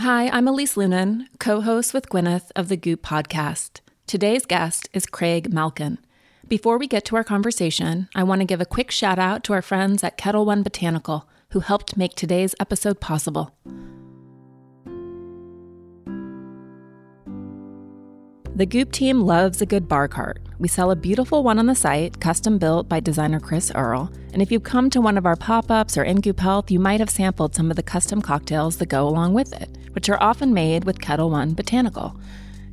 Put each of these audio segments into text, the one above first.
Hi, I'm Elise Loehnen, co host with Gwyneth of the Goop podcast. Today's guest is Craig Malkin. Before we get to our conversation, I want to give a quick shout out to our friends at Ketel One Botanical who helped make today's episode possible. The Goop team loves a good bar cart. We sell a beautiful one on the site, custom built by designer Chris Earle. And if you've come to one of our pop ups or in Goop Health, you might have sampled some of the custom cocktails that go along with it, which are often made with Ketel One Botanical.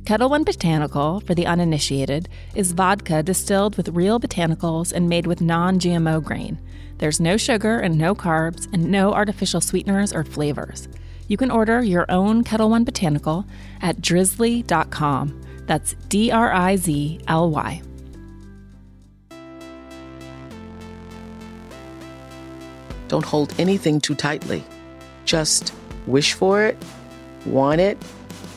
Ketel One Botanical, for the uninitiated, is vodka distilled with real botanicals and made with non GMO grain. There's no sugar and no carbs and no artificial sweeteners or flavors. You can order your own Ketel One Botanical at drizly.com. That's D R I Z L Y. Don't hold anything too tightly. Just wish for it, want it,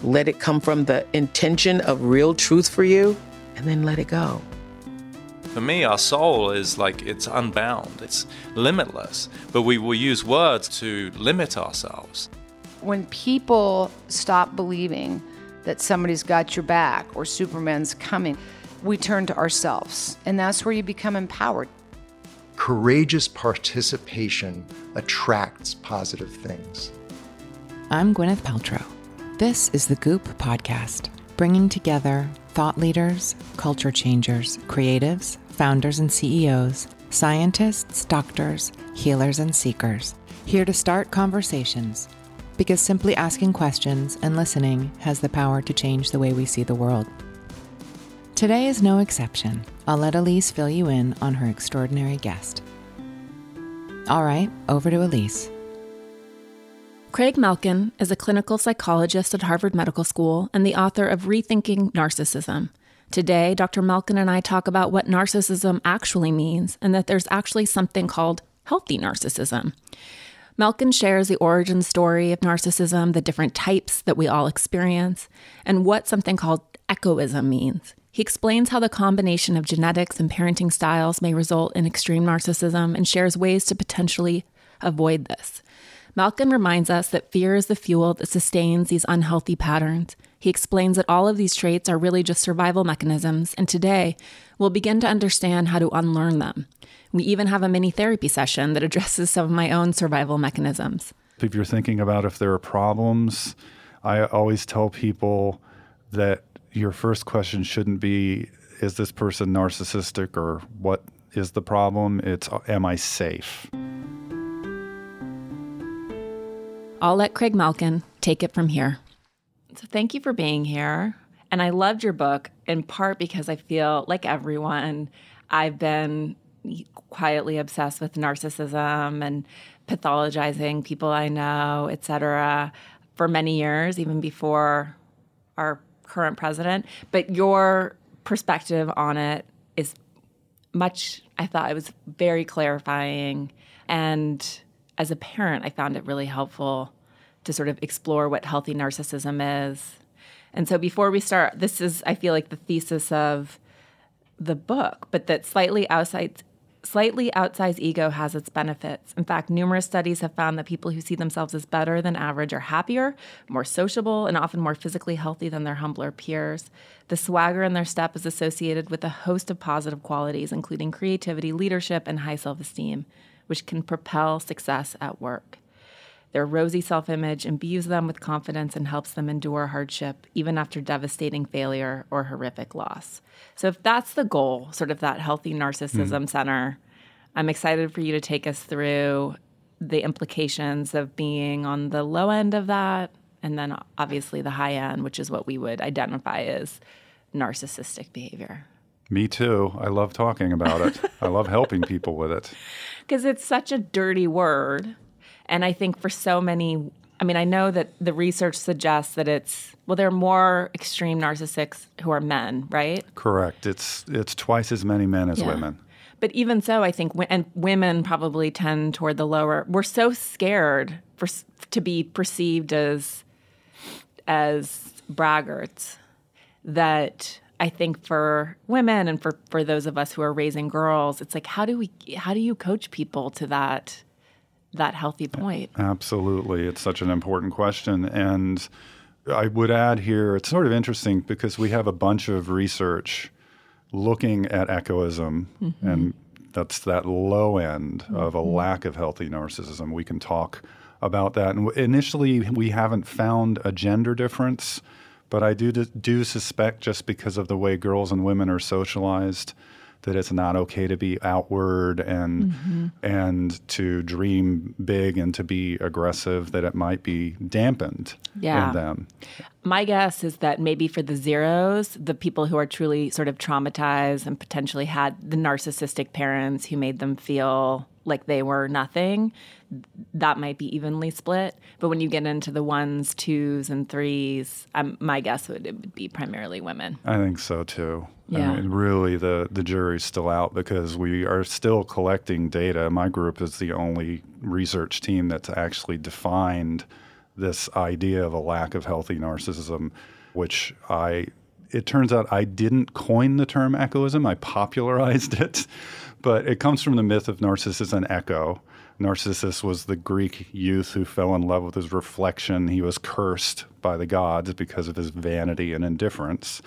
let it come from the intention of real truth for you, and then let it go. For me, our soul is like it's unbound, it's limitless, but we will use words to limit ourselves. When people stop believing that somebody's got your back or Superman's coming, we turn to ourselves, and that's where you become empowered. Courageous participation attracts positive things. I'm Gwyneth Paltrow. This is the Goop Podcast, bringing together thought leaders, culture changers, creatives, founders and CEOs, scientists, doctors, healers, and seekers, here to start conversations. Because simply asking questions and listening has the power to change the way we see the world. Today is no exception. I'll let Elise fill you in on her extraordinary guest. All right, over to Elise. Craig Malkin is a clinical psychologist at Harvard Medical School and the author of Rethinking Narcissism. Today, Dr. Malkin and I talk about what narcissism actually means and that there's actually something called healthy narcissism. Malkin shares the origin story of narcissism, the different types that we all experience, and what something called echoism means. He explains how the combination of genetics and parenting styles may result in extreme narcissism and shares ways to potentially avoid this. Malkin reminds us that fear is the fuel that sustains these unhealthy patterns. He explains that all of these traits are really just survival mechanisms, and today we'll begin to understand how to unlearn them. We even have a mini therapy session that addresses some of my own survival mechanisms. If you're thinking about if there are problems, I always tell people that your first question shouldn't be, is this person narcissistic or what is the problem? It's, am I safe? I'll let Craig Malkin take it from here. So, thank you for being here. And I loved your book in part because I feel like everyone, I've been quietly obsessed with narcissism and pathologizing people I know, et cetera, for many years, even before our current president. But your perspective on it is much, I thought it was very clarifying. And as a parent, I found it really helpful to sort of explore what healthy narcissism is. And so before we start, this is, I feel like, the thesis of the book, but that slightly outside slightly outsized ego has its benefits. In fact, numerous studies have found that people who see themselves as better than average are happier, more sociable, and often more physically healthy than their humbler peers. The swagger in their step is associated with a host of positive qualities, including creativity, leadership, and high self esteem which can propel success at work. Their rosy self image imbues them with confidence and helps them endure hardship, even after devastating failure or horrific loss. So, if that's the goal, sort of that healthy narcissism mm. center, I'm excited for you to take us through the implications of being on the low end of that, and then obviously the high end, which is what we would identify as narcissistic behavior. Me too. I love talking about it. I love helping people with it. Because it's such a dirty word. And I think for so many, I mean, I know that the research suggests that it's, well, there are more extreme narcissists who are men, right? Correct. It's, it's twice as many men as yeah. women. But even so, I think, and women probably tend toward the lower. We're so scared for to be perceived as as braggarts that I think for women and for, for those of us who are raising girls, it's like how do we how do you coach people to that that healthy point? Absolutely. It's such an important question. And I would add here, it's sort of interesting because we have a bunch of research looking at echoism, mm-hmm. and that's that low end mm-hmm. of a mm-hmm. lack of healthy narcissism. We can talk about that. And initially, we haven't found a gender difference, but I do do suspect just because of the way girls and women are socialized that it's not okay to be outward and mm-hmm. and to dream big and to be aggressive that it might be dampened yeah. in them. My guess is that maybe for the zeros, the people who are truly sort of traumatized and potentially had the narcissistic parents who made them feel like they were nothing, that might be evenly split. But when you get into the ones, twos, and threes, um, my guess would it would be primarily women. I think so too. Yeah. I mean, really, the the jury's still out because we are still collecting data. My group is the only research team that's actually defined this idea of a lack of healthy narcissism, which I. It turns out I didn't coin the term echoism. I popularized it, but it comes from the myth of Narcissus and Echo Narcissus was the Greek youth who fell in love with his reflection. He was cursed by the gods because of his vanity and indifference.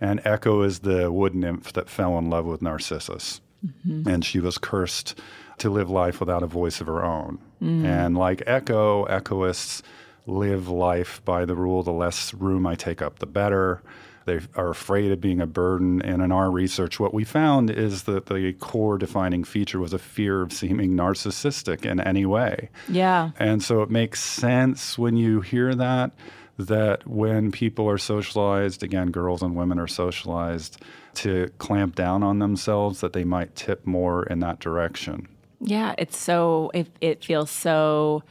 And Echo is the wood nymph that fell in love with Narcissus. Mm-hmm. And she was cursed to live life without a voice of her own. Mm. And like Echo, echoists live life by the rule the less room I take up, the better. They are afraid of being a burden. And in our research, what we found is that the core defining feature was a fear of seeming narcissistic in any way. Yeah. And so it makes sense when you hear that, that when people are socialized, again, girls and women are socialized to clamp down on themselves, that they might tip more in that direction. Yeah, it's so, it, it feels so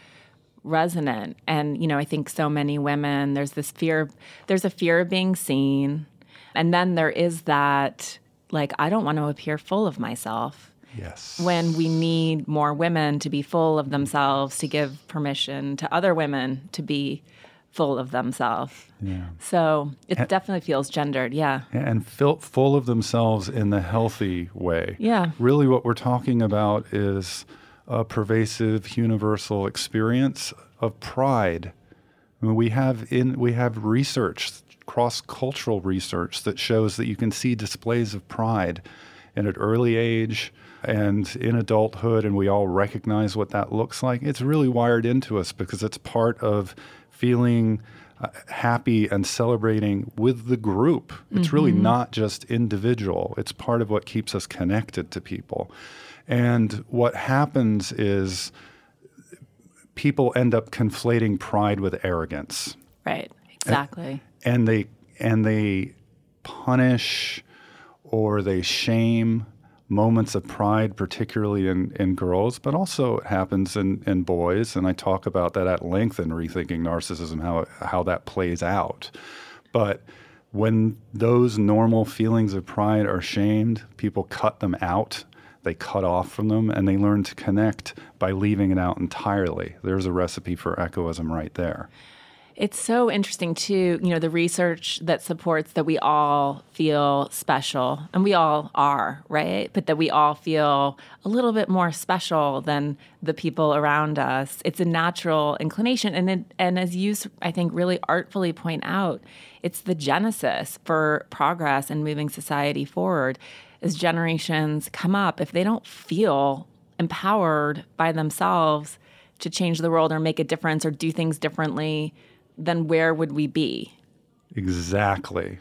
resonant. And you know i think so many women there's this fear there's a fear of being seen. And then there is that like i don't want to appear full of myself. Yes. When we need more women to be full of themselves to give permission to other women to be full of themselves. Yeah. So it and, definitely feels gendered yeah. And felt full of themselves in the healthy way. Yeah. Really what we're talking about is a pervasive, universal experience of pride. I mean, we have in we have research, cross-cultural research that shows that you can see displays of pride in an early age and in adulthood, and we all recognize what that looks like. It's really wired into us because it's part of feeling uh, happy and celebrating with the group. It's mm-hmm. really not just individual. It's part of what keeps us connected to people. And what happens is people end up conflating pride with arrogance. Right. Exactly. And, and they and they punish or they shame moments of pride, particularly in, in girls, but also it happens in, in boys. And I talk about that at length in Rethinking Narcissism, how, how that plays out. But when those normal feelings of pride are shamed, people cut them out they cut off from them and they learn to connect by leaving it out entirely. There's a recipe for echoism right there. It's so interesting too, you know, the research that supports that we all feel special and we all are, right? But that we all feel a little bit more special than the people around us. It's a natural inclination and it, and as you I think really artfully point out, it's the genesis for progress and moving society forward as generations come up, if they don't feel empowered by themselves to change the world or make a difference or do things differently, then where would we be? Exactly.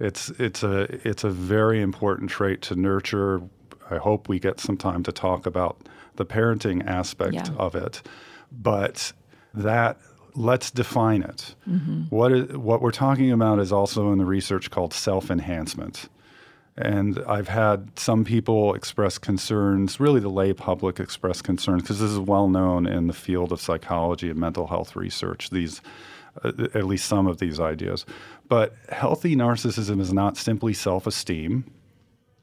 It's it's a it's a very important trait to nurture. I hope we get some time to talk about the parenting aspect yeah. of it. But that let's define it. Mm-hmm. What is, what we're talking about is also in the research called self-enhancement. And I've had some people express concerns, really the lay public express concerns, because this is well known in the field of psychology and mental health research, these, uh, at least some of these ideas. But healthy narcissism is not simply self esteem,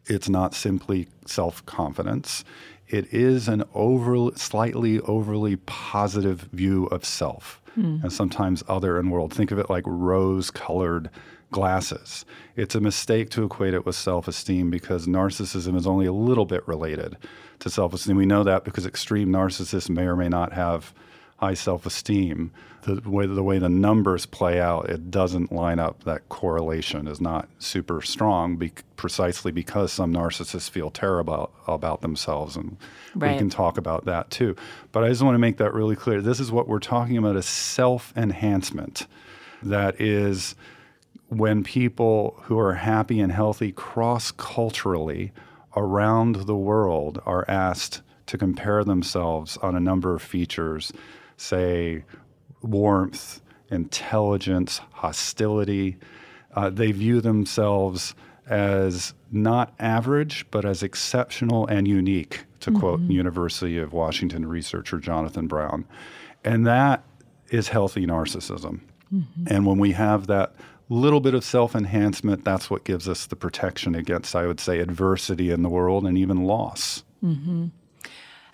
it's not simply self confidence. It is an over, slightly overly positive view of self mm. and sometimes other and world. Think of it like rose colored glasses. It's a mistake to equate it with self esteem because narcissism is only a little bit related to self esteem. We know that because extreme narcissists may or may not have high self esteem. The way, the way the numbers play out, it doesn't line up. That correlation is not super strong be, precisely because some narcissists feel terrible about themselves. And Right. we can talk about that too. But I just want to make that really clear. This is what we're talking about is self enhancement. That is when people who are happy and healthy cross culturally around the world are asked to compare themselves on a number of features, say warmth, intelligence, hostility. Uh, they view themselves as not average, but as exceptional and unique, to quote University of Washington researcher Jonathan Brown. And that is healthy narcissism. And when we have that little bit of self enhancement, that's what gives us the protection against, I would say, adversity in the world and even loss. Mm-hmm.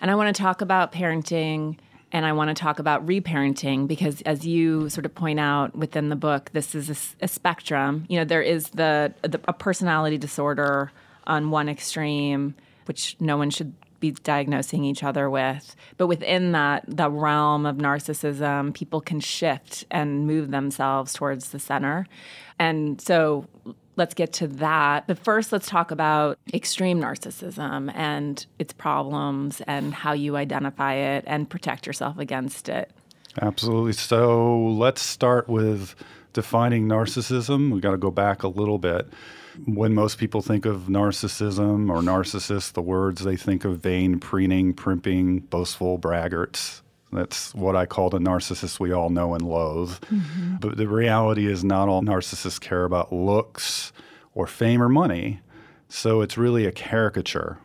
And I want to talk about parenting and I want to talk about reparenting because, as you sort of point out within the book, this is a spectrum. You know, there is the, the a personality disorder on one extreme, which no one should be diagnosing each other with. But within that, the realm of narcissism, people can shift and move themselves towards the center. And so let's get to that. But first, let's talk about extreme narcissism and its problems and how you identify it and protect yourself against it. Absolutely. So let's start with defining narcissism. We've got to go back a little bit. When most people think of narcissism or narcissists, the words they think of vain, preening, primping, boastful, braggarts. That's what I call the narcissists we all know and loathe. Mm-hmm. But the reality is, not all narcissists care about looks or fame or money. So it's really a caricature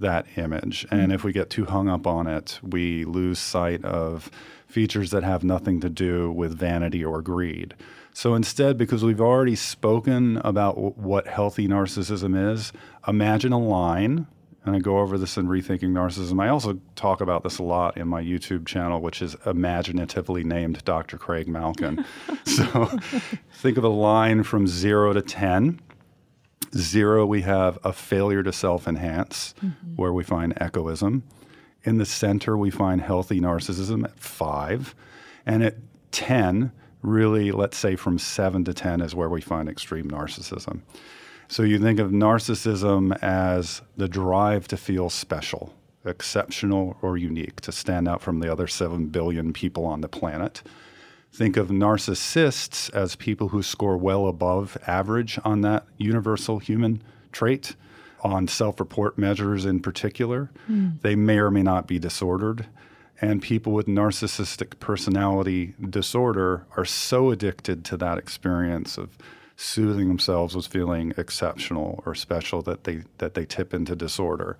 that image. And mm. if we get too hung up on it, we lose sight of features that have nothing to do with vanity or greed. So instead, because we've already spoken about w- what healthy narcissism is, imagine a line. And I go over this in Rethinking Narcissism. I also talk about this a lot in my YouTube channel, which is imaginatively named Dr. Craig Malkin. so think of a line from zero to 10. Zero, we have a failure to self enhance, mm-hmm. where we find echoism. In the center, we find healthy narcissism at five. And at 10, really, let's say from seven to 10 is where we find extreme narcissism. So you think of narcissism as the drive to feel special, exceptional, or unique, to stand out from the other 7 billion people on the planet. Think of narcissists as people who score well above average on that universal human trait, on self report measures in particular. Hmm. They may or may not be disordered. And people with narcissistic personality disorder are so addicted to that experience of soothing themselves with feeling exceptional or special that they, that they tip into disorder.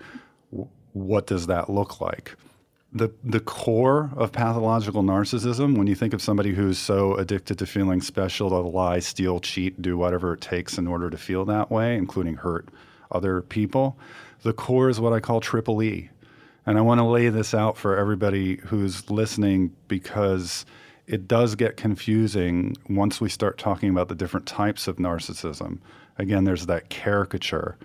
What does that look like? the the core of pathological narcissism when you think of somebody who's so addicted to feeling special to lie steal cheat do whatever it takes in order to feel that way including hurt other people the core is what i call triple e and i want to lay this out for everybody who's listening because it does get confusing once we start talking about the different types of narcissism again there's that caricature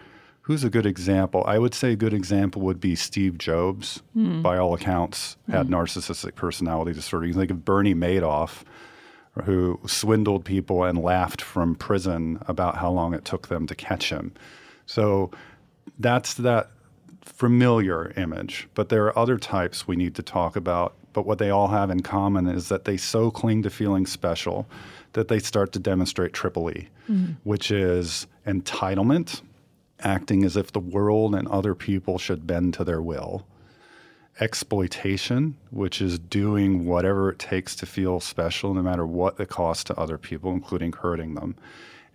Who's a good example? I would say a good example would be Steve Jobs. Hmm. By all accounts, had hmm. narcissistic personality disorder. You think of Bernie Madoff, who swindled people and laughed from prison about how long it took them to catch him. So that's that familiar image. But there are other types we need to talk about. But what they all have in common is that they so cling to feeling special that they start to demonstrate triple E, mm-hmm. which is entitlement, acting as if the world and other people should bend to their will. Exploitation, which is doing whatever it takes to feel special, no matter what the cost to other people, including hurting them.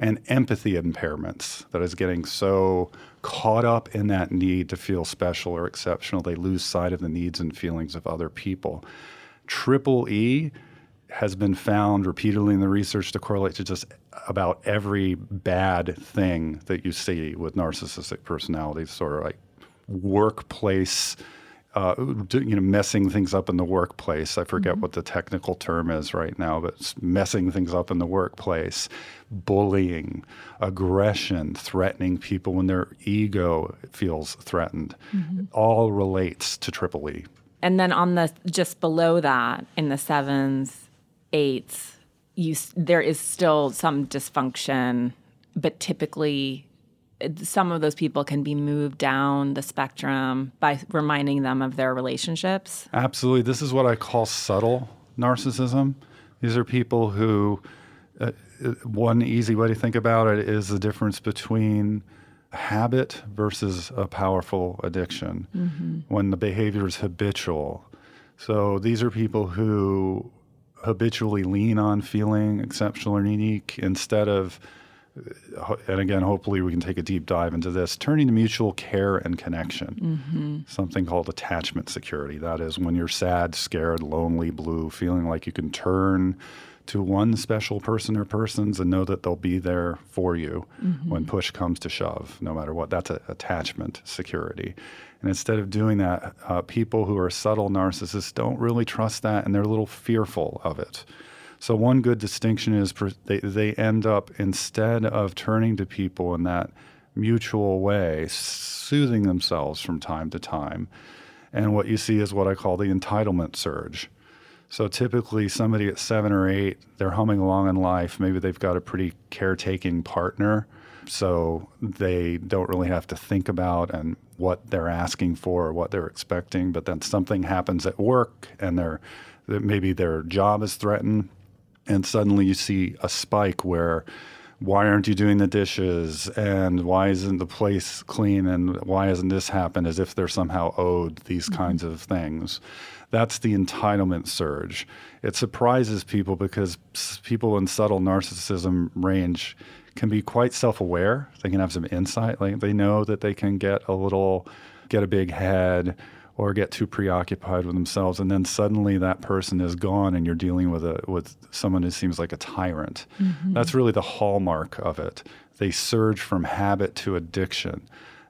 And empathy impairments, that is getting so caught up in that need to feel special or exceptional, they lose sight of the needs and feelings of other people. Triple E has been found repeatedly in the research to correlate to just about every bad thing that you see with narcissistic personality disorder, like workplace uh, you know, messing things up in the workplace. I forget what the technical term is right now, but it's messing things up in the workplace, bullying, aggression, threatening people when their ego feels threatened, all relates to triple E. And then on the just below that, in the sevens, eights, you there is still some dysfunction, but typically some of those people can be moved down the spectrum by reminding them of their relationships. Absolutely. This is what I call subtle narcissism. These are people who, uh, uh, one easy way to think about it is the difference between habit versus a powerful addiction when the behavior is habitual. So these are people who habitually lean on feeling exceptional or unique instead of and again, hopefully we can take a deep dive into this, turning to mutual care and connection. Something called attachment security. That is when you're sad, scared, lonely, blue, feeling like you can turn to one special person or persons and know that they'll be there for you when push comes to shove, no matter what. That's a, attachment security. And instead of doing that, uh, people who are subtle narcissists don't really trust that and they're a little fearful of it. So one good distinction is they, they end up instead of turning to people in that mutual way, soothing themselves from time to time. And what you see is what I call the entitlement surge. So typically, somebody at seven or eight, they're humming along in life. Maybe they've got a pretty caretaking partner, so they don't really have to think about and what they're asking for or what they're expecting. But then something happens at work, and that maybe their job is threatened, and suddenly you see a spike where why aren't you doing the dishes? And why isn't the place clean? And why hasn't this happened? As if they're somehow owed these mm-hmm. kinds of things. That's the entitlement surge. It surprises people because people in subtle narcissism range can be quite self-aware. They can have some insight. Like they know that they can get a little get a big head or get too preoccupied with themselves and then suddenly that person is gone and you're dealing with a with someone who seems like a tyrant. Mm-hmm. That's really the hallmark of it. They surge from habit to addiction.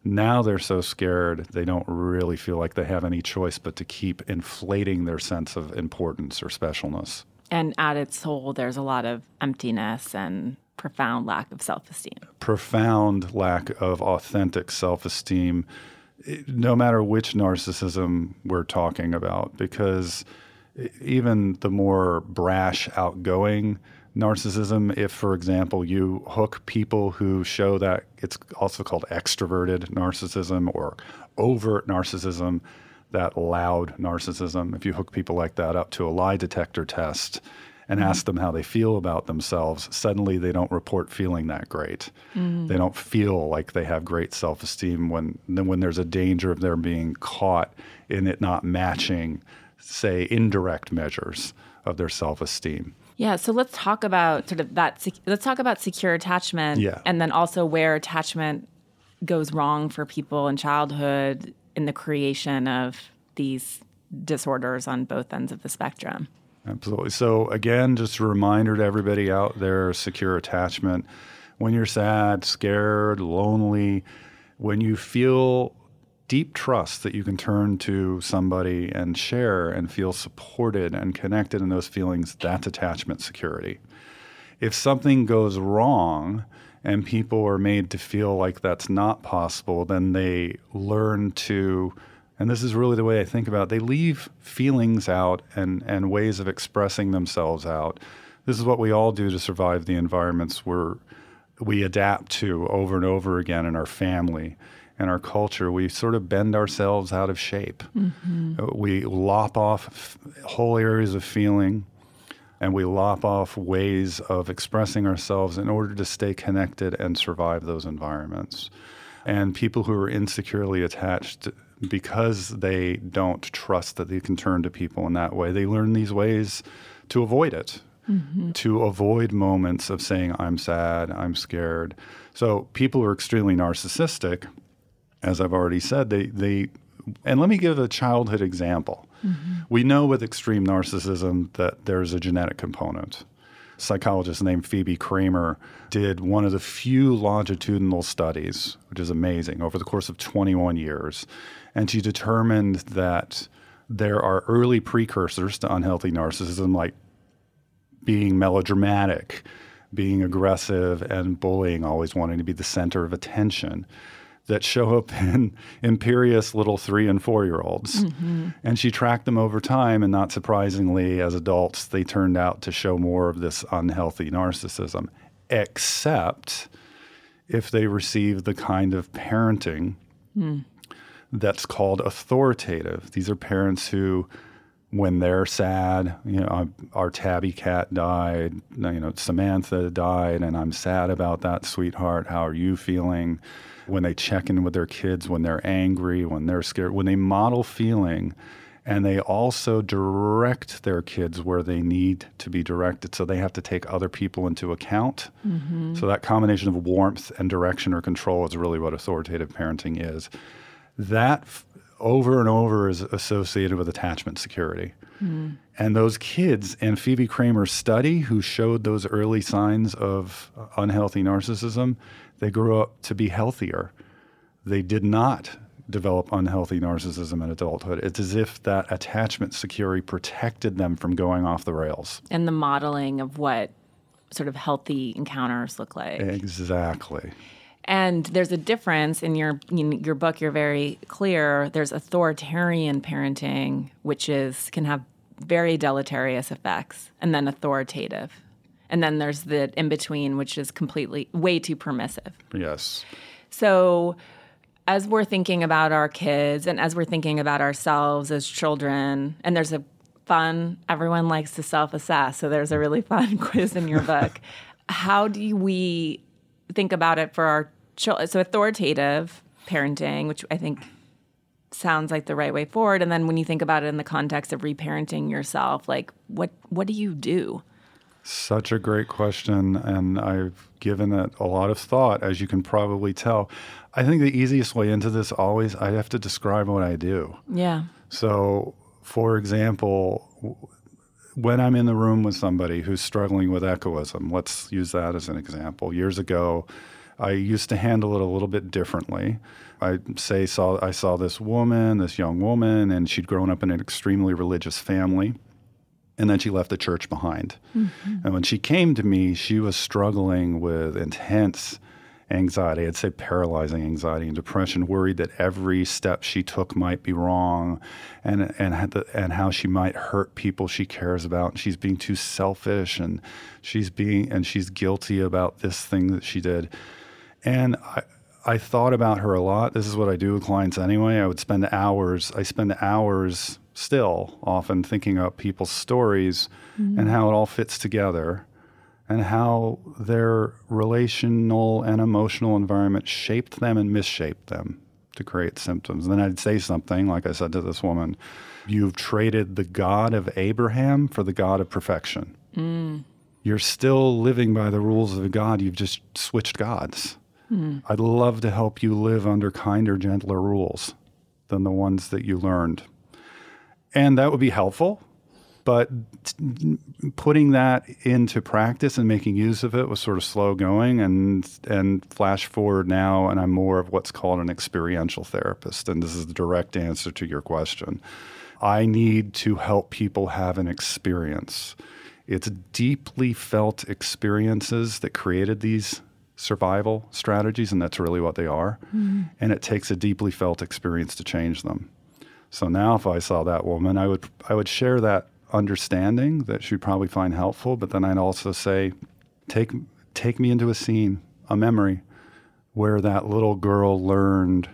Now they're so scared they don't really feel like they have any choice but to keep inflating their sense of importance or specialness. And at its soul, there's a lot of emptiness and profound lack of self esteem. profound lack of authentic self esteem, no matter which narcissism we're talking about, because even the more brash, outgoing narcissism, if, for example, you hook people who show that it's also called extroverted narcissism or overt narcissism, that loud narcissism, if you hook people like that up to a lie detector test, and ask them how they feel about themselves, suddenly they don't report feeling that great. Mm-hmm. They don't feel like they have great self-esteem when then when there's a danger of their being caught in it not matching, say, indirect measures of their self-esteem. Yeah, so let's talk about sort of that. sec- Let's talk about secure attachment, Yeah. and then also where attachment goes wrong for people in childhood in the creation of these disorders on both ends of the spectrum. Absolutely. So again, just a reminder to everybody out there: secure attachment. When you're sad, scared, lonely, when you feel deep trust that you can turn to somebody and share and feel supported and connected in those feelings, that's attachment security. If something goes wrong and people are made to feel like that's not possible, then they learn to, and this is really the way I think about it, they leave feelings out and, and ways of expressing themselves out. This is what we all do to survive the environments where we adapt to over and over again in our family and our culture. We sort of bend ourselves out of shape. Uh, We lop off f- whole areas of feeling and we lop off ways of expressing ourselves in order to stay connected and survive those environments. And people who are insecurely attached, because they don't trust that they can turn to people in that way, they learn these ways to avoid it, mm-hmm. to avoid moments of saying, I'm sad, I'm scared. So people who are extremely narcissistic, as I've already said, they, they and let me give a childhood example. Mm-hmm. We know with extreme narcissism that there's a genetic component. psychologist named Phebe Cramer did one of the few longitudinal studies, which is amazing, over the course of 21 years. And she determined that there are early precursors to unhealthy narcissism, like being melodramatic, being aggressive, and bullying, always wanting to be the center of attention that show up in imperious little three and four year olds. Mm-hmm. And she tracked them over time, and not surprisingly, as adults, they turned out to show more of this unhealthy narcissism, except if they received the kind of parenting mm. That's called authoritative. These are parents who when they're sad, you know, our tabby cat died, you know, Samantha died, and I'm sad about that, sweetheart. How are you feeling? When they check in with their kids, when they're angry, when they're scared, when they model feeling, and they also direct their kids where they need to be directed. So they have to take other people into account. Mm-hmm. So that combination of warmth and direction or control is really what authoritative parenting is. That over and over is associated with attachment security. Mm. And those kids in Phebe Cramer's study, who showed those early signs of unhealthy narcissism, they grew up to be healthier. They did not develop unhealthy narcissism in adulthood. It's as if that attachment security protected them from going off the rails. And the modeling of what sort of healthy encounters look like. Exactly. And there's a difference in your in your book. You're very clear. There's authoritarian parenting, which is can have very deleterious effects, and then authoritative, and then there's the in between, which is completely way too permissive. Yes. So, as we're thinking about our kids, and as we're thinking about ourselves as children, and there's a fun. Everyone likes to self-assess, so there's a really fun quiz in your book. How do we think about it for our so authoritative parenting, which I think sounds like the right way forward. And then when you think about it in the context of reparenting yourself, like what what do you do? Such a great question, and I've given it a lot of thought, as you can probably tell. I think the easiest way into this always I have to describe what I do. Yeah. So, for example, when I'm in the room with somebody who's struggling with echoism, let's use that as an example. Years ago, I used to handle it a little bit differently. I say saw I saw this woman, this young woman, and she'd grown up in an extremely religious family. And then she left the church behind. Mm-hmm. And when she came to me, she was struggling with intense anxiety. I'd say paralyzing anxiety and depression, worried that every step she took might be wrong, and and the, and how she might hurt people she cares about. And she's being too selfish, and she's being and she's guilty about this thing that she did. And I, I thought about her a lot. This is what I do with clients anyway. I would spend hours, I spend hours still often thinking about people's stories mm-hmm. and how it all fits together and how their relational and emotional environment shaped them and misshaped them to create symptoms. And then I'd say something, like I said to this woman, you've traded the God of Abraham for the God of perfection. Mm. You're still living by the rules of God, you've just switched gods. Mm. I'd love to help you live under kinder, gentler rules than the ones that you learned. And that would be helpful. But putting that into practice and making use of it was sort of slow going. And, and flash forward now, and I'm more of what's called an experiential therapist. And this is the direct answer to your question. I need to help people have an experience. It's deeply felt experiences that created these survival strategies, and that's really what they are. Mm-hmm. And it takes a deeply felt experience to change them. So now, if I saw that woman, I would I would share that understanding that she'd probably find helpful. But then I'd also say, take take me into a scene, a memory, where that little girl learned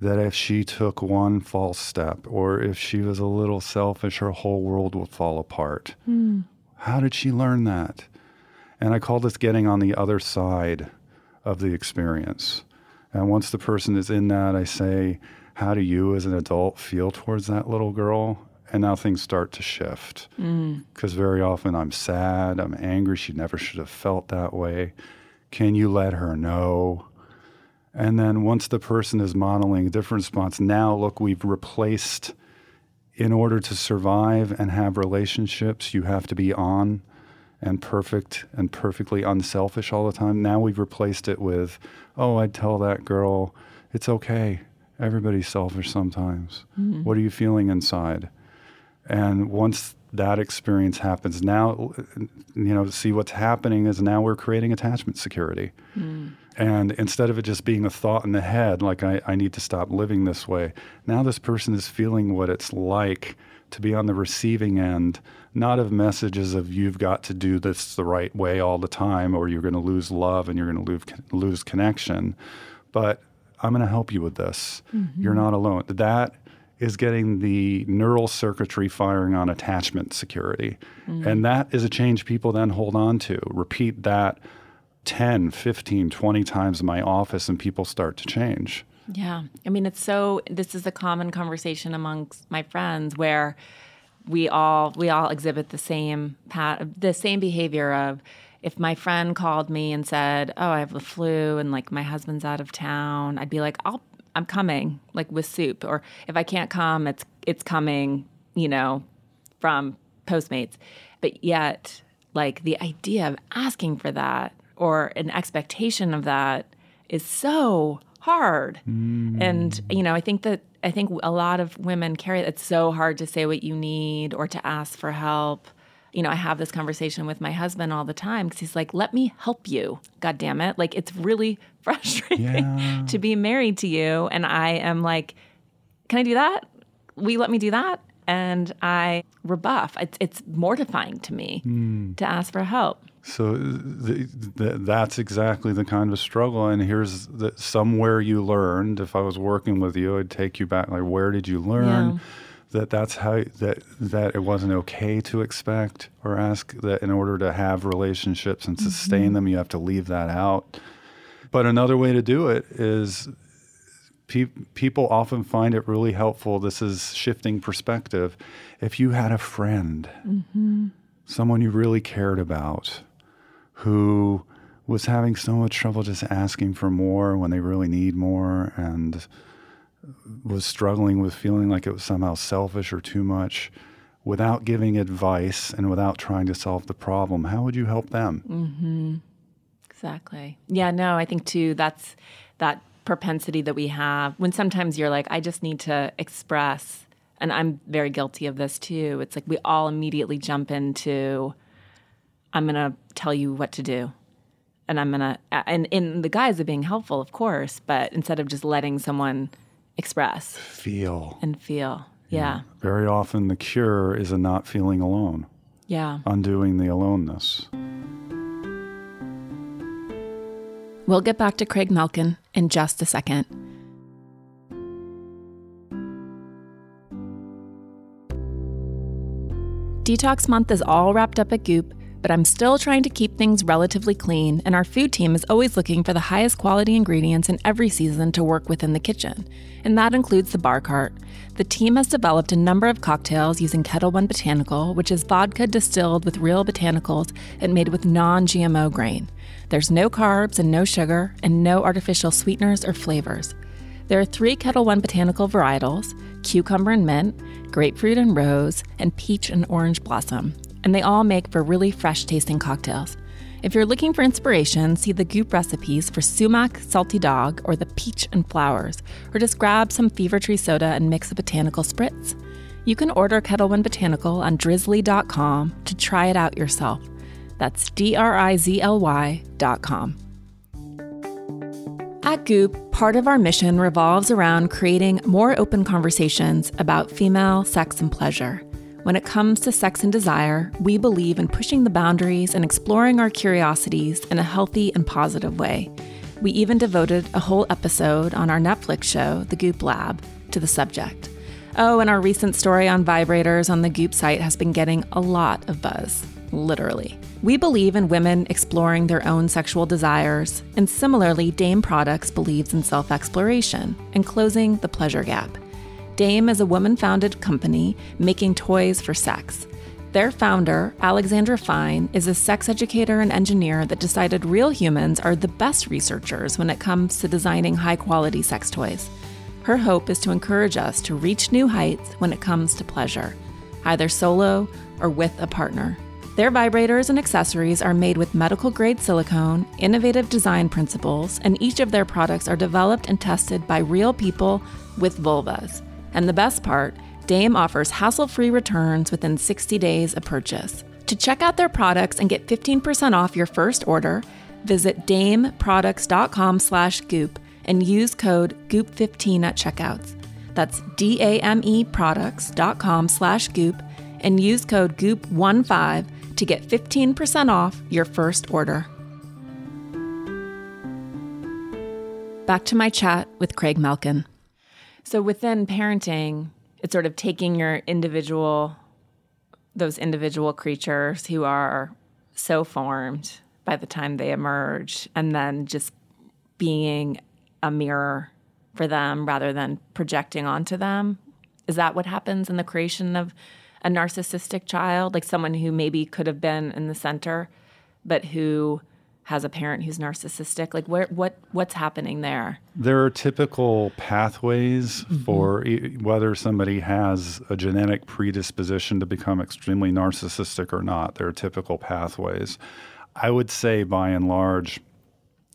that if she took one false step or if she was a little selfish, her whole world would fall apart. Mm. How did she learn that? And I call this getting on the other side of the experience. And once the person is in that, I say, How do you as an adult feel towards that little girl? And now things start to shift. Because mm. very often I'm sad, I'm angry, she never should have felt that way. Can you let her know? And then once the person is modeling a different response, now look, we've replaced, in order to survive and have relationships, you have to be on and perfect and perfectly unselfish all the time. Now we've replaced it with, oh, I'd tell that girl, it's okay. Everybody's selfish sometimes. Mm-hmm. What are you feeling inside? And once that experience happens, now, you know, see what's happening is now we're creating attachment security. Mm. And instead of it just being a thought in the head, like I, I need to stop living this way, now this person is feeling what it's like to be on the receiving end, not of messages of you've got to do this the right way all the time, or you're going to lose love and you're going to lose, lose connection, but I'm going to help you with this. Mm-hmm. You're not alone. That is getting the neural circuitry firing on attachment security. Mm. And that is a change people then hold on to. Repeat that 10, 15, 20 times in my office, and people start to change. Yeah. I mean, it's so, this is a common conversation amongst my friends where we all, we all exhibit the same the same behavior of, if my friend called me and said, "Oh, I have the flu and like my husband's out of town," I'd be like, "I'll I'm coming like with soup." Or if I can't come, it's it's coming, you know, from Postmates. But yet, like the idea of asking for that or an expectation of that is so hard. And you know, I think that I think a lot of women carry it's so hard to say what you need or to ask for help. You know, I have this conversation with my husband all the time because he's like, "Let me help you." God damn it! Like it's really frustrating Yeah. to be married to you, and I am like, "Can I do that? Will you let me do that?" And I rebuff. It's it's mortifying to me hmm. to ask for help. So th- th- that's exactly the kind of struggle. And here's the, somewhere you learned. If I was working with you, I'd take you back. Like, where did you learn Yeah. that that's how that that it wasn't okay to expect or ask that in order to have relationships and sustain mm-hmm. them, you have to leave that out. But another way to do it is pe- people often find it really helpful. This is shifting perspective. If you had a friend, mm-hmm. someone you really cared about, who was having so much trouble just asking for more when they really need more and was struggling with feeling like it was somehow selfish or too much without giving advice and without trying to solve the problem, how would you help them? Mm-hmm. Exactly. Yeah, no, I think too that's that propensity that we have when sometimes you're like, I just need to express, and I'm very guilty of this too. It's like we all immediately jump into, I'm going to tell you what to do. And I'm going to, and in the guise of being helpful, of course, but instead of just letting someone express Feel. and feel. Yeah. Very often, the cure is a not feeling alone, Yeah. undoing the aloneness. We'll get back to Craig Malkin in just a second. Detox month is all wrapped up at Goop, but I'm still trying to keep things relatively clean, and our food team is always looking for the highest quality ingredients in every season to work with in the kitchen, and that includes the bar cart. The team has developed a number of cocktails using Ketel One Botanical, which is vodka distilled with real botanicals and made with non GMO grain. There's no carbs and no sugar, and no artificial sweeteners or flavors. There are three Ketel One botanical varietals cucumber and mint, grapefruit and rose, and peach and orange blossom, and they all make for really fresh tasting cocktails. If you're looking for inspiration, see the Goop recipes for sumac, salty dog, or the peach and flowers, or just grab some fever tree soda and mix a botanical spritz. You can order Ketel One Botanical on drizly.com to try it out yourself. That's D R I Z L Y dot com. At Goop, part of our mission revolves around creating more open conversations about female sex and pleasure. When it comes to sex and desire, we believe in pushing the boundaries and exploring our curiosities in a healthy and positive way. We even devoted a whole episode on our Netflix show, The Goop Lab, to the subject. Oh, and our recent story on vibrators on the Goop site has been getting a lot of buzz, literally. We believe in women exploring their own sexual desires, and similarly, Dame Products believes in self exploration and closing the pleasure gap. Dame is a woman founded company making toys for sex. Their founder, Alexandra Fine, is a sex educator and engineer that decided real humans are the best researchers when it comes to designing high quality sex toys. Her hope is to encourage us to reach new heights when it comes to pleasure, either solo or with a partner. Their vibrators and accessories are made with medical grade silicone, innovative design principles, and each of their products are developed and tested by real people with vulvas. And the best part, Dame offers hassle free returns within 60 days of purchase. To check out their products and get 15% off your first order, visit dameproducts.com slash goop and use code goop15 at checkouts. That's D-A-M-E products.com slash goop and use code goop15 to get 15% off your first order. Back to my chat with Craig Malkin. So within parenting, it's sort of taking your individual, those individual creatures who are so formed by the time they emerge, and then just being a mirror for them rather than projecting onto them. Is that what happens in the creation of a narcissistic child? Like someone who maybe could have been in the center, but who has a parent who's narcissistic? Like where what what's happening there? There are typical pathways mm-hmm. for e- whether somebody has a genetic predisposition to become extremely narcissistic or not. There are typical pathways. I would say by and large,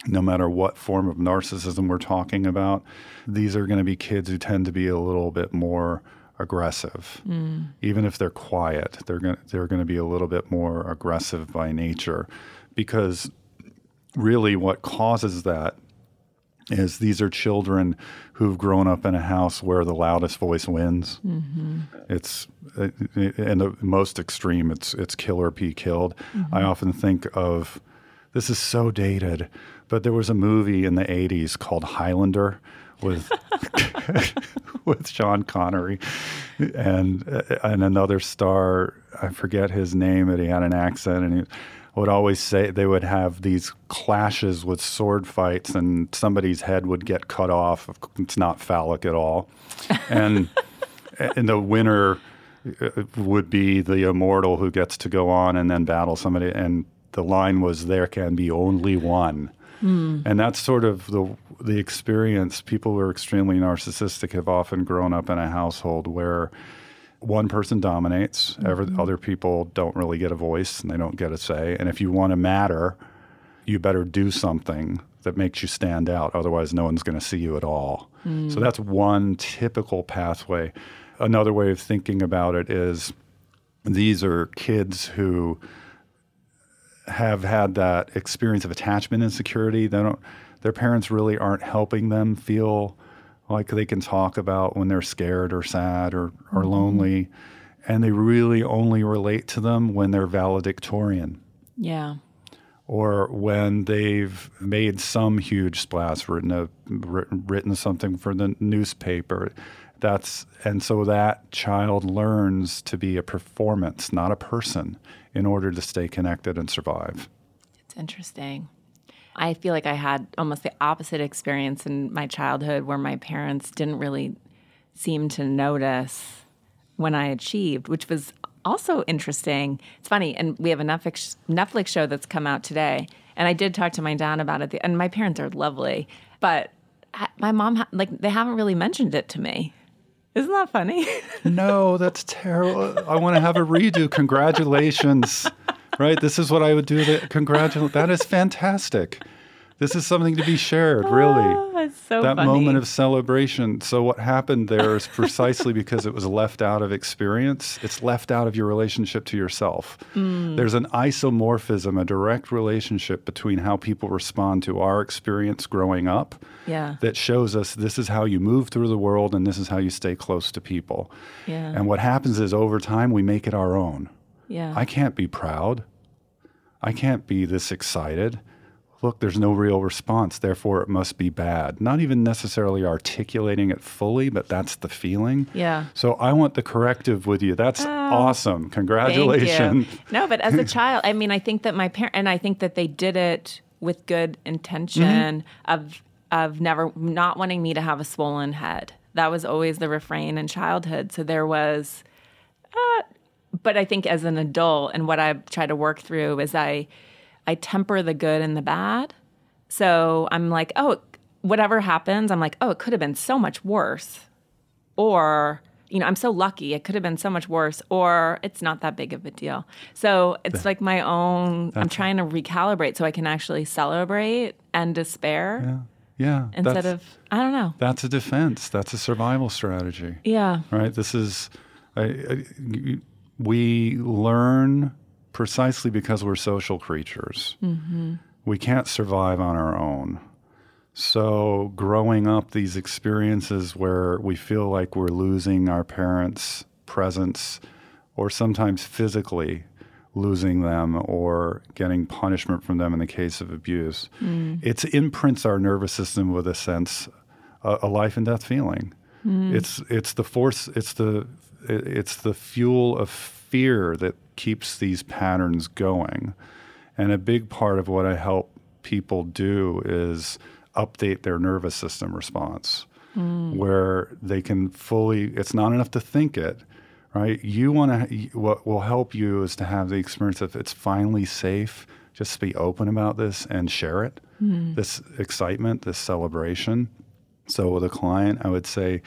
no matter what form of narcissism we're talking about, these are going to be kids who tend to be a little bit more aggressive. Mm. Even if they're quiet, they're going they're going to be a little bit more aggressive by nature because really what causes that is these are children who've grown up in a house where the loudest voice wins. Mm-hmm. It's uh, in the most extreme. It's it's kill or be killed. Mm-hmm. I often think of this is so dated, but there was a movie in the '80s called Highlander with with Sean Connery and uh, and another star. I forget his name, but he had an accent and he would always say they would have these clashes with sword fights and somebody's head would get cut off. It's not phallic at all. And and the winner uh, would be the immortal who gets to go on and then battle somebody. And the line was, "There can be only one." And that's sort of the the experience. People who are extremely narcissistic have often grown up in a household where one person dominates. Every, mm-hmm. other people don't really get a voice and they don't get a say. And if you want to matter, you better do something that makes you stand out. Otherwise, no one's going to see you at all. So mm. that's one typical pathway. Another way of thinking about it is these are kids who have had that experience of attachment insecurity. They don't, their parents really aren't helping them feel like they can talk about when they're scared or sad or, or mm-hmm. lonely. And they really only relate to them when they're valedictorian Yeah. or when they've made some huge splash, written a written something for the newspaper. That's and so that child learns to be a performance, not a person, in order to stay connected and survive. It's interesting. I feel like I had almost the opposite experience in my childhood where my parents didn't really seem to notice when I achieved, which was also interesting. It's funny, and we have a Netflix Netflix show that's come out today, and I did talk to my dad about it. And my parents are lovely, but my mom like they haven't really mentioned it to me. Isn't that funny? No, that's terrible. I want to have a redo. Congratulations. Right? This is what I would do. That congratulate. That is fantastic. This is something to be shared, really. That's so that funny. moment of celebration. So what happened there is precisely because it was left out of experience. It's left out of your relationship to yourself. Mm. There's an isomorphism, a direct relationship between how people respond to our experience growing up yeah, that shows us this is how you move through the world and this is how you stay close to people. yeah, And what happens is over time we make it our own. Yeah. I can't be proud. I can't be this excited. Look, there's no real response, therefore it must be bad. Not even necessarily articulating it fully, but that's the feeling. Yeah. So I want the corrective with you. That's awesome. Congratulations. No, but as a child, I mean, I think that my parent and I think that they did it with good intention of of never not wanting me to have a swollen head. That was always the refrain in childhood. So there was, uh, but I think as an adult, and what I try to work through is I I temper the good and the bad. So I'm like, oh, whatever happens, I'm like, oh, it could have been so much worse or you know, I'm so lucky. It could have been so much worse, or it's not that big of a deal. So it's like my own, I'm trying to recalibrate so I can actually celebrate and despair Yeah. Yeah. instead of, I don't know. That's a defense. That's a survival strategy. Yeah. Right. This is, I, I, we learn precisely because we're social creatures. Mm-hmm. We can't survive on our own. So, growing up, these experiences where we feel like we're losing our parents' presence, or sometimes physically losing them, or getting punishment from them in the case of abuse, mm. it imprints our nervous system with a sense, a, a life and death feeling. Mm. It's it's the force. It's the it's the fuel of fear that keeps these patterns going. And a big part of what I help people do is update their nervous system response, mm. where they can fully, it's not enough to think it, right? You want to, what will help you is to have the experience of it's finally safe, just be open about this and share it, mm. this excitement, this celebration. So with a client, I would say,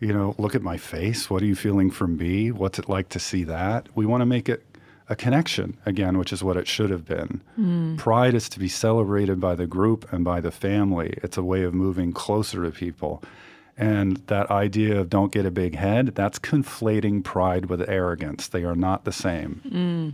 you know, look at my face. What are you feeling from me? What's it like to see that? We want to make it a connection again, which is what it should have been. Hmm. Pride is to be celebrated by the group and by the family. It's a way of moving closer to people. And that idea of don't get a big head, that's conflating pride with arrogance. They are not the same. Hmm.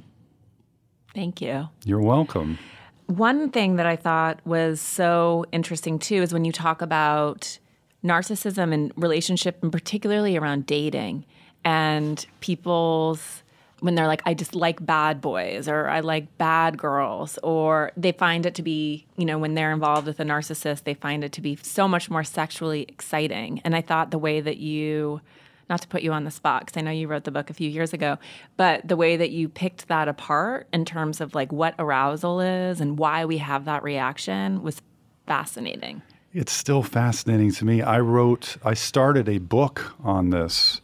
Thank you. You're welcome. One thing that I thought was so interesting too is when you talk about narcissism and relationship, and particularly around dating and people's when they're like, I just like bad boys or I like bad girls, or they find it to be, you know, when they're involved with a narcissist, they find it to be so much more sexually exciting. And I thought the way that you, not to put you on the spot, because I know you wrote the book a few years ago, but the way that you picked that apart in terms of like what arousal is and why we have that reaction was fascinating. It's still fascinating to me. I wrote, I started a book on this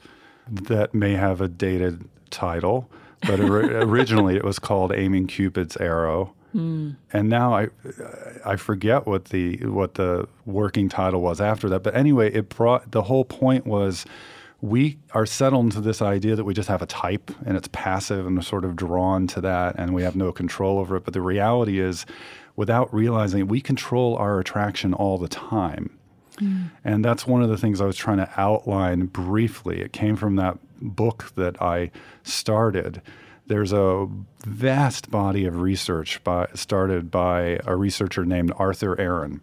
that may have a dated title, but ori- originally it was called Aiming Cupid's Arrow. Hmm. And now I, I forget what the what the working title was after that. But anyway, it brought the whole point was we are settled into this idea that we just have a type and it's passive and we're sort of drawn to that and we have no control over it. But the reality is, without realizing we control our attraction all the time. Mm. And that's one of the things I was trying to outline briefly. It came from that book that I started. There's a vast body of research by, started by a researcher named Arthur Aron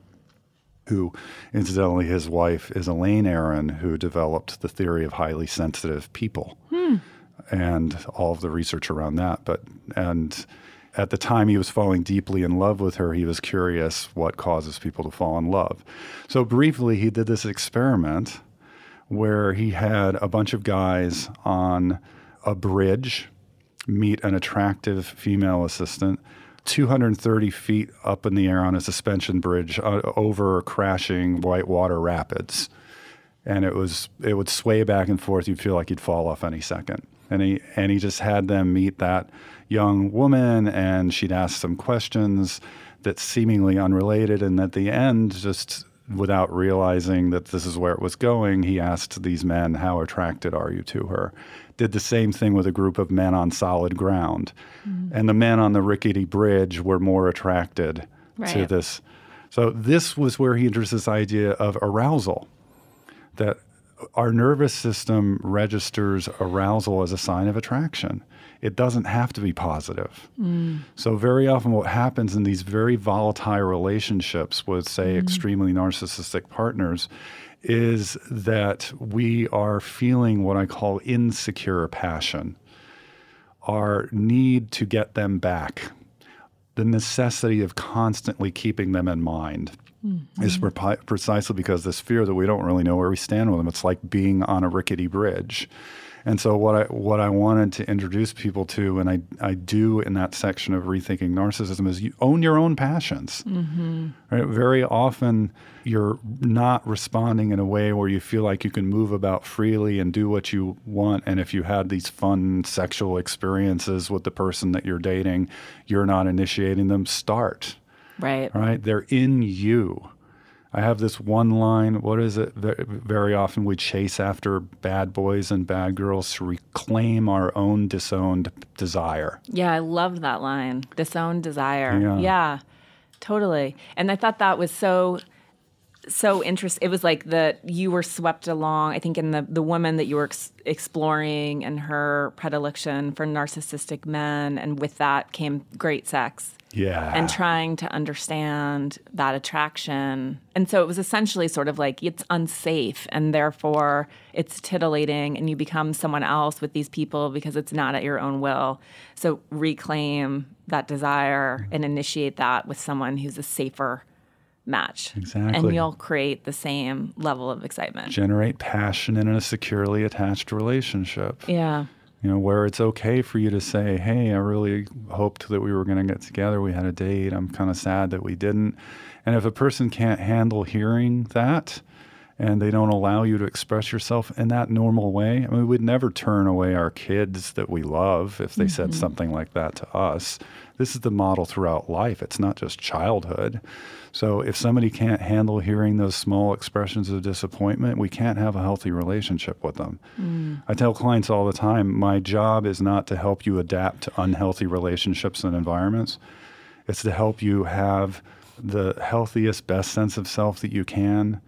who incidentally his wife is Elaine Aron, who developed the theory of highly sensitive people hmm. and all of the research around that. But and at the time he was falling deeply in love with her, he was curious what causes people to fall in love. So briefly he did this experiment where he had a bunch of guys on a bridge meet an attractive female assistant 230 feet up in the air on a suspension bridge uh, over crashing whitewater rapids. And it was it would sway back and forth. You'd feel like you'd fall off any second. And he and he just had them meet that young woman and she'd ask some questions that seemingly unrelated and at the end just without realizing that this is where it was going he asked these men how attracted are you to her? Did the same thing with a group of men on solid ground. Mm-hmm. And the men on the rickety bridge were more attracted to this. So this was where he introduced this idea of arousal that our nervous system registers arousal as a sign of attraction. It doesn't have to be positive. Mm. So, very often, what happens in these very volatile relationships with, say, mm-hmm. extremely narcissistic partners is that we are feeling what I call insecure passion, our need to get them back, the necessity of constantly keeping them in mind mm-hmm. is pre- precisely because this fear that we don't really know where we stand with them. It's like being on a rickety bridge. And so what I what I wanted to introduce people to, and I, I do in that section of rethinking narcissism, is you own your own passions. Mm-hmm. Right? Very often you're not responding in a way where you feel like you can move about freely and do what you want. And if you had these fun sexual experiences with the person that you're dating, you're not initiating them. Start Right. right? They're in you. I have this one line. What is it? Very often we chase after bad boys and bad girls to reclaim our own disowned desire. Yeah, I love that line. Disowned desire. Yeah. Yeah. totally. And I thought that was so so interesting. It was like that you were swept along. I think in the the woman that you were ex- exploring and her predilection for narcissistic men, and with that came great sex Yeah. and trying to understand that attraction. And so it was essentially sort of like it's unsafe and therefore it's titillating and you become someone else with these people because it's not at your own will. So reclaim that desire and initiate that with someone who's a safer match. Exactly. And you'll create the same level of excitement. generate passion in a securely attached relationship. Yeah. You know, where it's okay for you to say, "Hey, I really hoped that we were going to get together. We had a date. I'm kind of sad that we didn't." And if a person can't handle hearing that, and they don't allow you to express yourself in that normal way, I mean, we would never turn away our kids that we love if they said mm-hmm. something like that to us. This is the model throughout life. It's not just childhood. So if somebody can't handle hearing those small expressions of disappointment, we can't have a healthy relationship with them. Mm. I tell clients all the time, my job is not to help you adapt to unhealthy relationships and environments. It's to help you have the healthiest, best sense of self that you can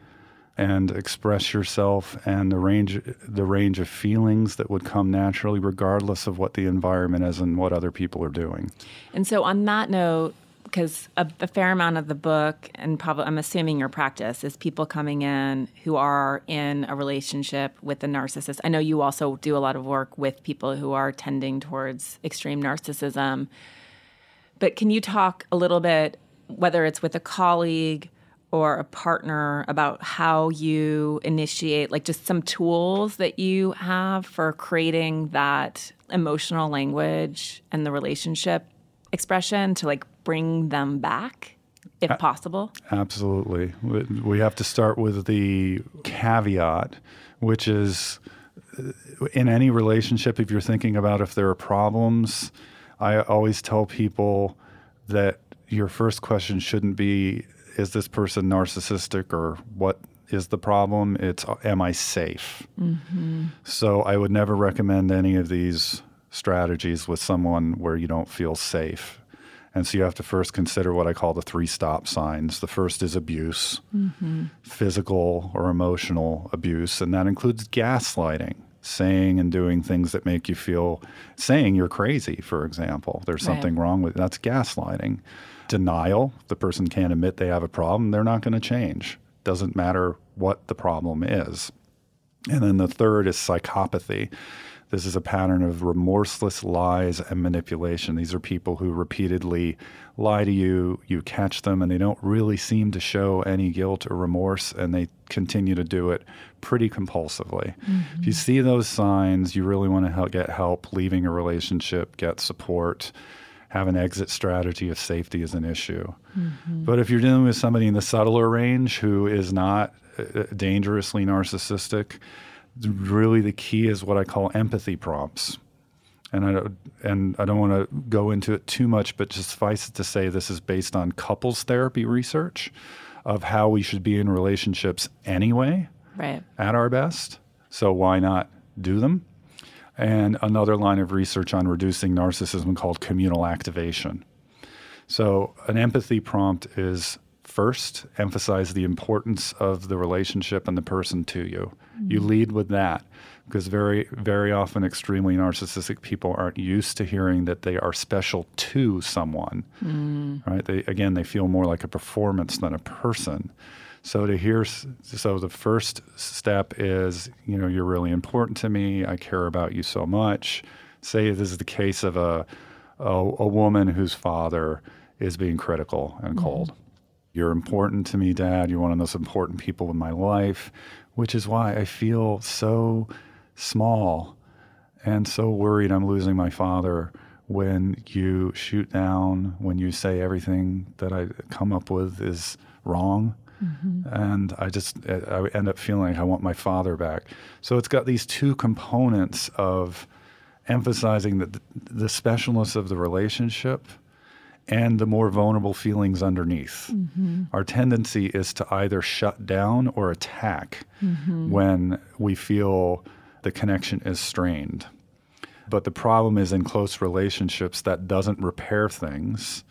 and express yourself and the range the range of feelings that would come naturally regardless of what the environment is and what other people are doing. And so, on that note, because a, a fair amount of the book, and probably I'm assuming your practice, is people coming in who are in a relationship with a narcissist. I know you also do a lot of work with people who are tending towards extreme narcissism. But can you talk a little bit, whether it's with a colleague or a partner, about how you initiate, like just some tools that you have for creating that emotional language and the relationship expression to like bring them back, if possible? Absolutely. We- We have to start with the caveat, which is uh, in any relationship, if you're thinking about if there are problems, I always tell people that your first question shouldn't be, is this person narcissistic or what is the problem? It's, am I safe? So I would never recommend any of these strategies with someone where you don't feel safe. And so you have to first consider what I call the three stop signs. The first is abuse, mm-hmm. physical or emotional abuse, and that includes gaslighting, saying and doing things that make you feel, saying you're crazy, for example. There's Right. something wrong with that's gaslighting. Denial, the person can't admit they have a problem, they're not going to change. Doesn't matter what the problem is. And then the third is psychopathy. This is a pattern of remorseless lies and manipulation. These are people who repeatedly lie to you, you catch them, and they don't really seem to show any guilt or remorse, and they continue to do it pretty compulsively. If you mm-hmm. see those signs, you really want to help, get help leaving a relationship, get support, have an exit strategy if safety is an issue. Mm-hmm. But if you're dealing with somebody in the subtler range who is not uh, uh dangerously narcissistic, really the key is what I call empathy prompts. And I, don't- and I don't want to go into it too much, but just suffice it to say this is based on couples therapy research of how we should be in relationships anyway Right. at our best. So why not do them? And another line of research on reducing narcissism called communal activation. So an empathy prompt is first emphasize the importance of the relationship and the person to you. You mm-hmm. lead with that because very very often extremely narcissistic people aren't used to hearing that they are special to someone. Mm. Right? They again they feel more like a performance than a person. So to hear, so the first step is, you know, you're really important to me. I care about you so much. Say this is the case of a a, a woman whose father is being critical and cold. Mm-hmm. You're important to me, Dad. You're one of the most important people in my life, which is why I feel so small and so worried I'm losing my father when you shoot down, when you say everything that I come up with is wrong. Mm-hmm. And I just I end up feeling like I want my father back. So it's got these two components of emphasizing that the, the specialness of the relationship and the more vulnerable feelings underneath. Mm-hmm. Our tendency is to either shut down or attack mm-hmm. when we feel the connection is strained. But the problem is in close relationships that doesn't repair things.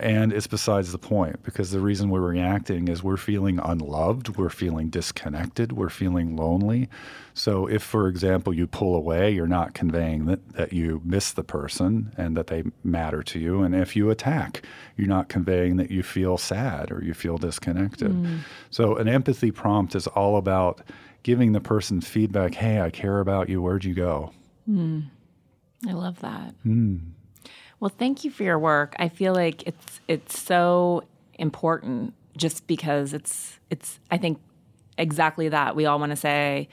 And it's besides the point because the reason we're reacting is we're feeling unloved, we're feeling disconnected, we're feeling lonely. So, if, for example, you pull away, you're not conveying that, that you miss the person and that they matter to you. And if you attack, you're not conveying that you feel sad or you feel disconnected. Mm. So, an empathy prompt is all about giving the person feedback hey, I care about you, where'd you go? Mm. I love that. Mm. Well, thank you for your work. I feel like it's it's so important just because it's it's I think exactly that. We all want to say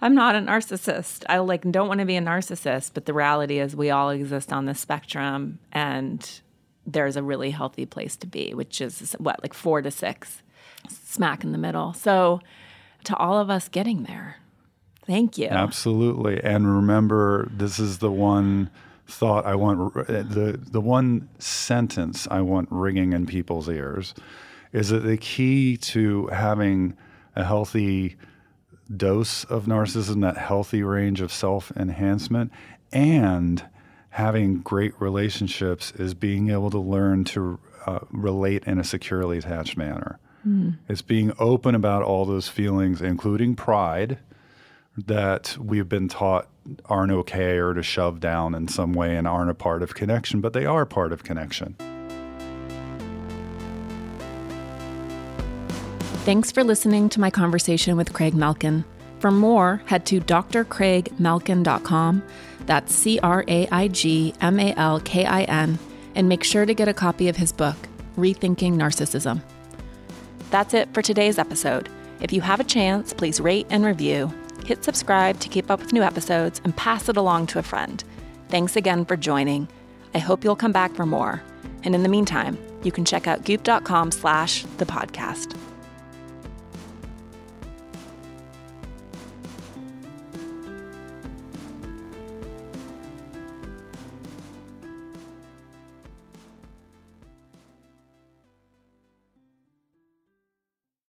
I'm not a narcissist. I like don't want to be a narcissist, but the reality is we all exist on this spectrum and there's a really healthy place to be, which is what like 4 to 6 smack in the middle. So to all of us getting there. Thank you. Absolutely. And remember, this is the one thought I want, the, the one sentence I want ringing in people's ears is that the key to having a healthy dose of narcissism, that healthy range of self enhancement, and having great relationships is being able to learn to uh, relate in a securely attached manner. It's being open about all those feelings, including pride that we've been taught aren't okay or to shove down in some way and aren't a part of connection, but they are part of connection. Thanks for listening to my conversation with Craig Malkin. For more, head to drcraigmalkin.com. That's C R A I G M A L K I N, and make sure to get a copy of his book, Rethinking Narcissism. That's it for today's episode. If you have a chance, please rate and review. Hit subscribe to keep up with new episodes and pass it along to a friend. Thanks again for joining. I hope you'll come back for more. And in the meantime, you can check out goop.com slash the podcast.